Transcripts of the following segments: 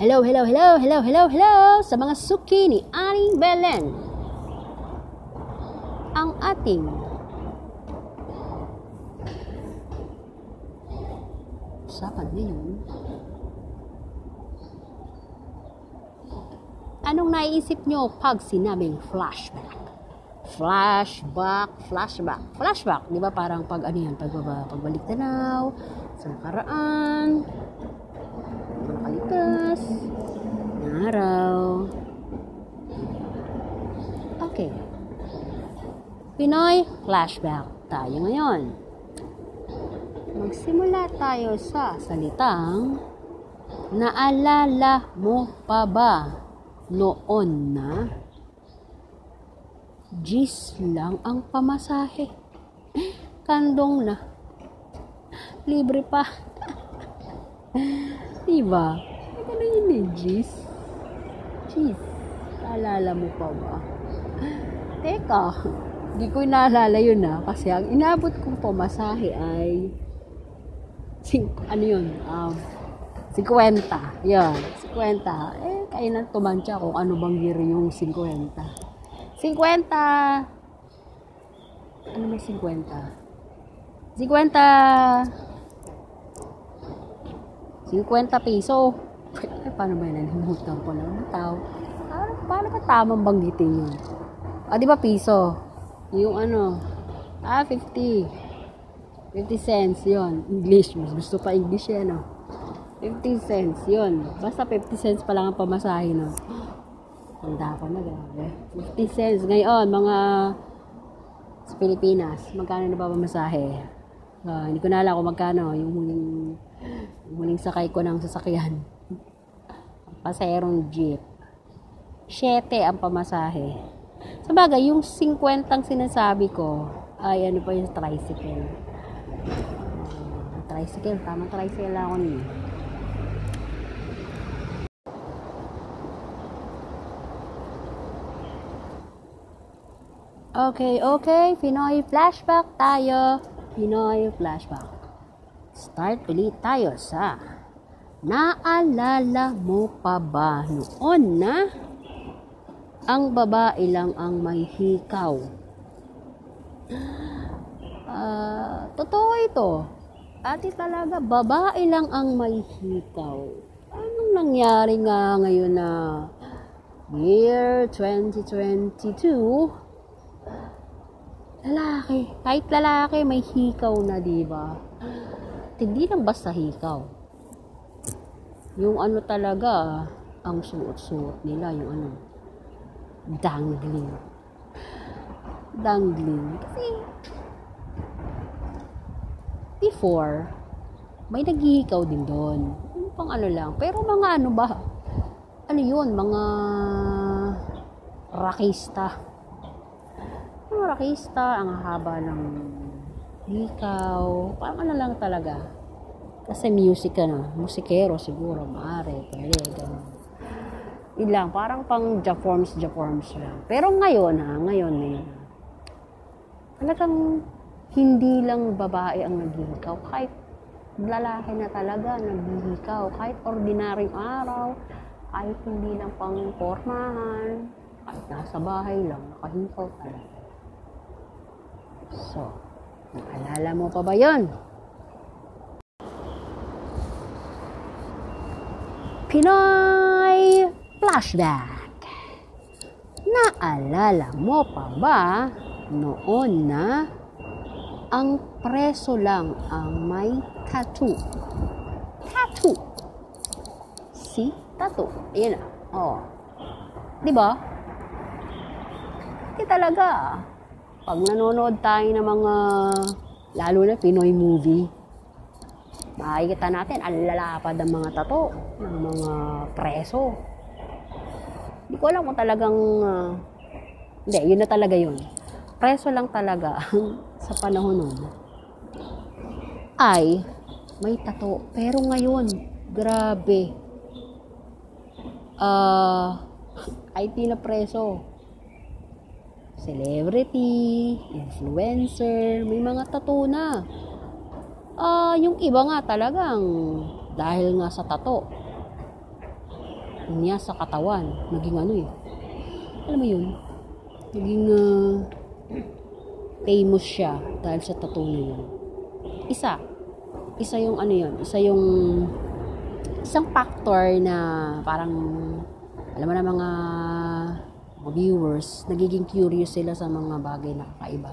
Hello, hello, hello, hello, hello, hello sa mga suki ni Aning Belen. Ang ating usapan ngayon Anong naiisip nyo pag sinabing flashback? Flashback, flashback, flashback. Di ba parang pag ano yan, pagbaba, pagbalik tanaw, sa nakaraan, nakalipas, na araw. Okay. Pinoy flashback tayo ngayon. Magsimula tayo sa salitang Naalala mo pa ba noon na gis lang ang pamasahe. Kandong na. Libre pa. diba? Ano yun eh, gis? Gis. Naalala mo pa ba? Teka, di ko naalala yun ah. Kasi ang inabot kong pamasahe ay sing, ano yun? Um, 50. Yan, 50. Eh, kainan tumansya kung ano bang year yung 50. 50! Ano may 50? 50! 50 piso. Eh, paano ba yun? Nalimutan ko na. Ano tao? Paano, paano ba tamang banggitin yun? Ah, di ba piso? Yung ano? Ah, 50. 50 cents, yon English. Mas gusto pa English yan, no? 50 cents, yun. Basta 50 cents pa lang ang pamasahe, no? Tanda ko na, grabe. 50 cents. Ngayon, mga sa Pilipinas, magkano na ba pamasahe? Uh, hindi ko na alam kung magkano yung huling, yung huling sakay ko ng sasakyan. Paserong jeep. 7 ang pamasahe. Sa bagay, yung 50 ang sinasabi ko, ay ano pa yung tricycle. Tricycle, tamang tricycle ako niya. Okay, okay. Pinoy flashback tayo. Pinoy flashback. Start ulit tayo sa Naalala mo pa ba noon na ang babae lang ang may hikaw? Uh, totoo ito. Ati talaga, babae lang ang may hikaw. Anong nangyari nga ngayon na year 2022? lalaki, kahit lalaki may hikaw na, 'di ba? Hindi lang basta hikaw. Yung ano talaga, ang suot-suot nila, yung ano, dangling. Dangling. Kasi, before, may naghihikaw din doon. Yung pang ano lang. Pero mga ano ba? Ano yun? Mga rakista mga rakista, ang haba ng hikaw, parang ano lang talaga. Kasi music ka na, musikero siguro, maaari, pwede, gano'n. Yun lang, parang pang Jaforms, Jaforms lang. Pero ngayon ha, ngayon eh, talagang hindi lang babae ang naghihikaw, kahit lalaki na talaga naghihikaw, kahit ordinaryong araw, kahit hindi lang pang pormahan, kahit nasa bahay lang, nakahikaw talaga. So, naalala mo pa ba yon? Pinoy Flashback Naalala mo pa ba noon na ang preso lang ang may tattoo? Tattoo. Si tattoo. Ayan na. Oh. 'Di ba? Di talaga pag nanonood tayo ng mga, lalo na Pinoy movie, makikita natin, ang lalapad ng mga tato, ng mga preso. Hindi ko alam kung talagang, uh, hindi, yun na talaga yun. Preso lang talaga sa panahon nun. Ay, may tato. Pero ngayon, grabe. Ah, uh, ay na preso celebrity, influencer, may mga tattoo na. Uh, yung iba nga talagang dahil nga sa tato. niya sa katawan. Naging ano eh. Alam mo yun? Naging uh, famous siya dahil sa tattoo na yun. Isa. Isa yung ano yun. Isa yung isang factor na parang alam mo na mga viewers, nagiging curious sila sa mga bagay na kakaiba.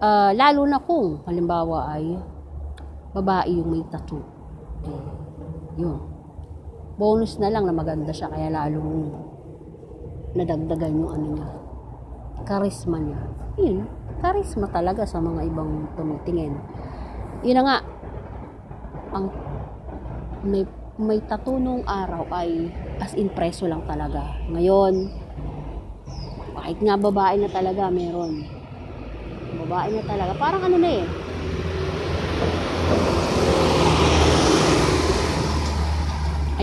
Uh, lalo na kung, halimbawa ay, babae yung may tattoo. Eh, yun. Bonus na lang na maganda siya, kaya lalong nadagdagan yung ano niya. Charisma niya. Yun, charisma talaga sa mga ibang tumitingin. Yun na nga, ang may, may tattoo nung araw ay as in preso lang talaga. Ngayon, kahit nga babae na talaga meron babae na talaga parang ano na eh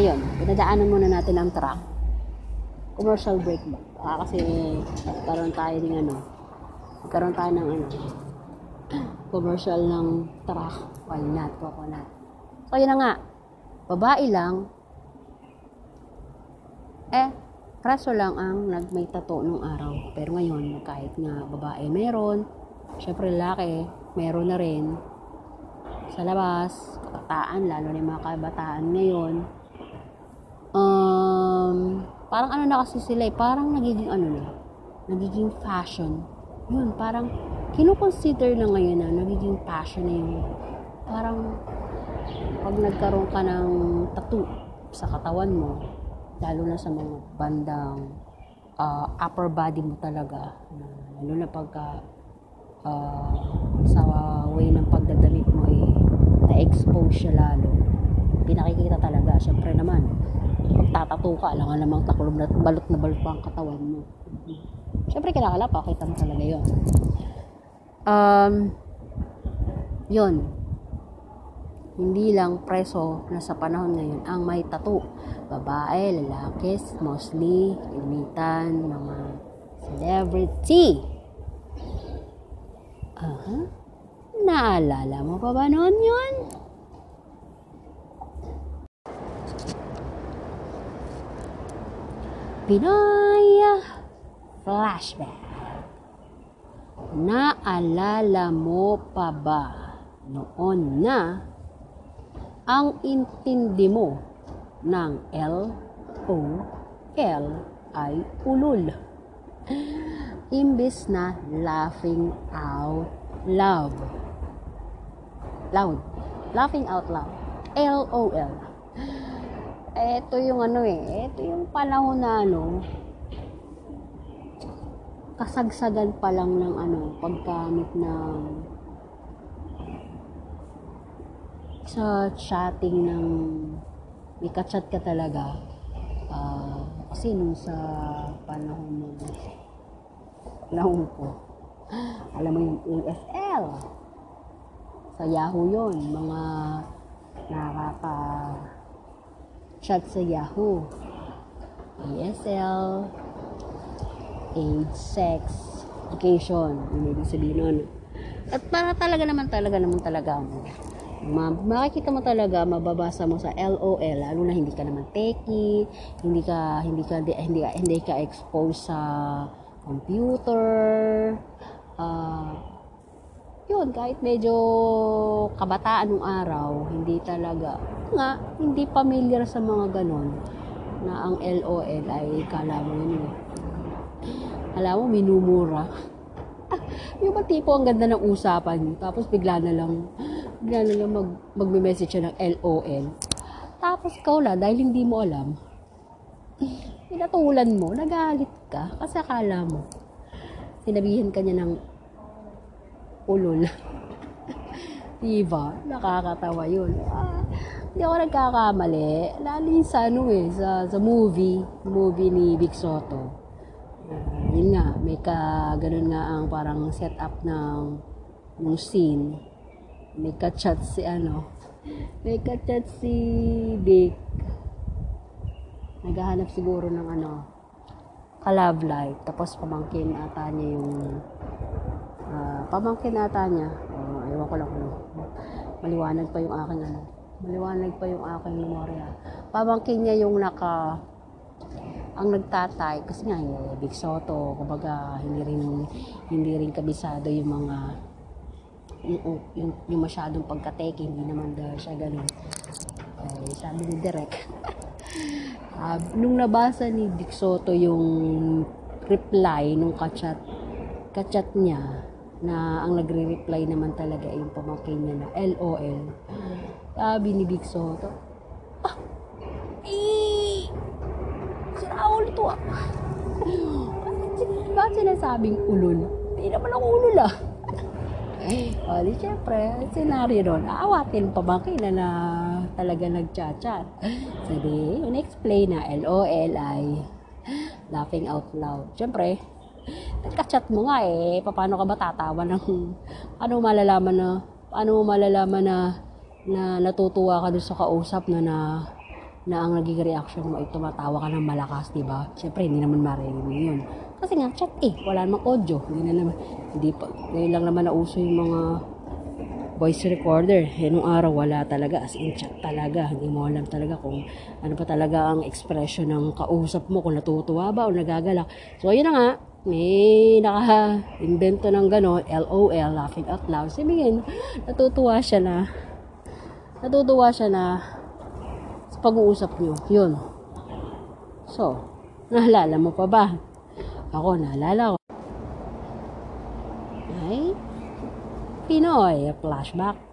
ayun pinadaanan muna natin ang truck. Commercial break ba? Ah, kasi karoon tayo ng ano karoon tayo ng ano commercial ng truck why not coconut. So yun na nga. Babae lang. Eh Kaso lang ang nagmay tato nung araw. Pero ngayon, kahit nga babae meron, syempre lalaki, meron na rin. Sa labas, kabataan, lalo na yung mga kabataan ngayon, um, parang ano na kasi sila eh, parang nagiging ano na, nagiging fashion. Yun, parang kinukonsider na ngayon na nagiging fashion na yung parang pag nagkaroon ka ng tattoo sa katawan mo, lalo na sa mga bandang uh, upper body mo talaga lalo na pagka uh, sa way ng pagdadamit mo eh, na-expose siya lalo pinakikita talaga syempre naman pagtatato ka alangan namang taklob na balot na balot pa ang katawan mo syempre kailangan lang pakita mo talaga yon um yon hindi lang preso na sa panahon ngayon ang may tattoo. Babae, lalaki, mostly, limitan, mga celebrity. Aha. Uh-huh. Naalala mo pa ba noon yun? Pinoy Flashback. Naalala mo pa ba noon na ang intindi mo ng L, O, L ay ulul. Imbis na laughing out loud. Loud. Laughing out loud. L-O-L. Ito yung ano eh. Ito yung panahon na ano, kasagsagan pa lang ng ano, paggamit ng sa chatting ng may chat ka talaga uh, kasi nung sa panahon mo panahon ko alam mo yung ASL sa Yahoo yon mga nakaka chat sa Yahoo. ASL age, sex, education. Yun ibig sabihin nun? At para talaga naman talaga naman talaga mo. Ma makikita mo talaga mababasa mo sa LOL lalo na hindi ka naman techie hindi ka hindi ka hindi, hindi, hindi ka exposed sa computer uh, yun kahit medyo kabataan ng araw hindi talaga nga hindi familiar sa mga ganon na ang LOL ay kala mo yun eh. alam mo minumura yung ba tipo ang ganda ng usapan tapos bigla na lang bigla na lang mag, magme-message siya ng LOL. Tapos ikaw lang, dahil hindi mo alam, pinatulan mo, nagalit ka, kasi akala mo, sinabihin ka niya ng ulol. diba? Nakakatawa yun. Ah, hindi ako nagkakamali. Lalo sa ano eh, sa, sa movie, movie ni Big Soto. Uh, yun nga, may ka, ganun nga ang parang setup ng, ng scene may kachat si ano may kachat si Dick naghahanap siguro ng ano ka-love life tapos pamangkin ata niya yung uh, pamangkin ata niya. Uh, ewan ko lang ano maliwanag pa yung aking ano. Maliwanag pa yung aking memorya. Pamangkin niya yung naka ang nagtatay kasi nga eh, Big Soto kumbaga hindi rin hindi rin kabisado yung mga yung, yung, yung masyadong pagkateke hindi naman dahil siya ganun. Eh, sabi ni Derek ah, nung nabasa ni Big Soto yung reply nung kachat kachat niya na ang nagre-reply naman talaga ay yung pamangkin niya na LOL sabi ni Big Soto ah eh sira ulo to ah. Bakit sinasabing ulol? Hindi naman ako ulol ah. O, di syempre, senaryo ron, aawatin pa ba kayo na, na talaga nagchat-chat? So, di, yun explain na LOL ay laughing out loud. Syempre, nagka-chat mo nga eh, paano ka ba tatawa ng, ano malalaman na, mo malalaman na, na natutuwa ka dun sa kausap na na, na ang naging reaction mo ay tumatawa ka ng malakas, di ba? Syempre, hindi naman maririnig yun. Kasi nga, chat eh. Wala namang audio. Hindi na naman, hindi pa, ngayon lang naman nauso yung mga voice recorder. Eh, nung araw, wala talaga. As in, chat talaga. Hindi mo alam talaga kung ano pa talaga ang expression ng kausap mo, kung natutuwa ba o nagagalak. So, yun na nga. May naka-invento ng gano'n, LOL, laughing out loud. Sabihin, natutuwa siya na, natutuwa siya na sa pag-uusap nyo. Yun. So, naalala mo pa ba? Ako, naalala ko. Ay, Pinoy flashback.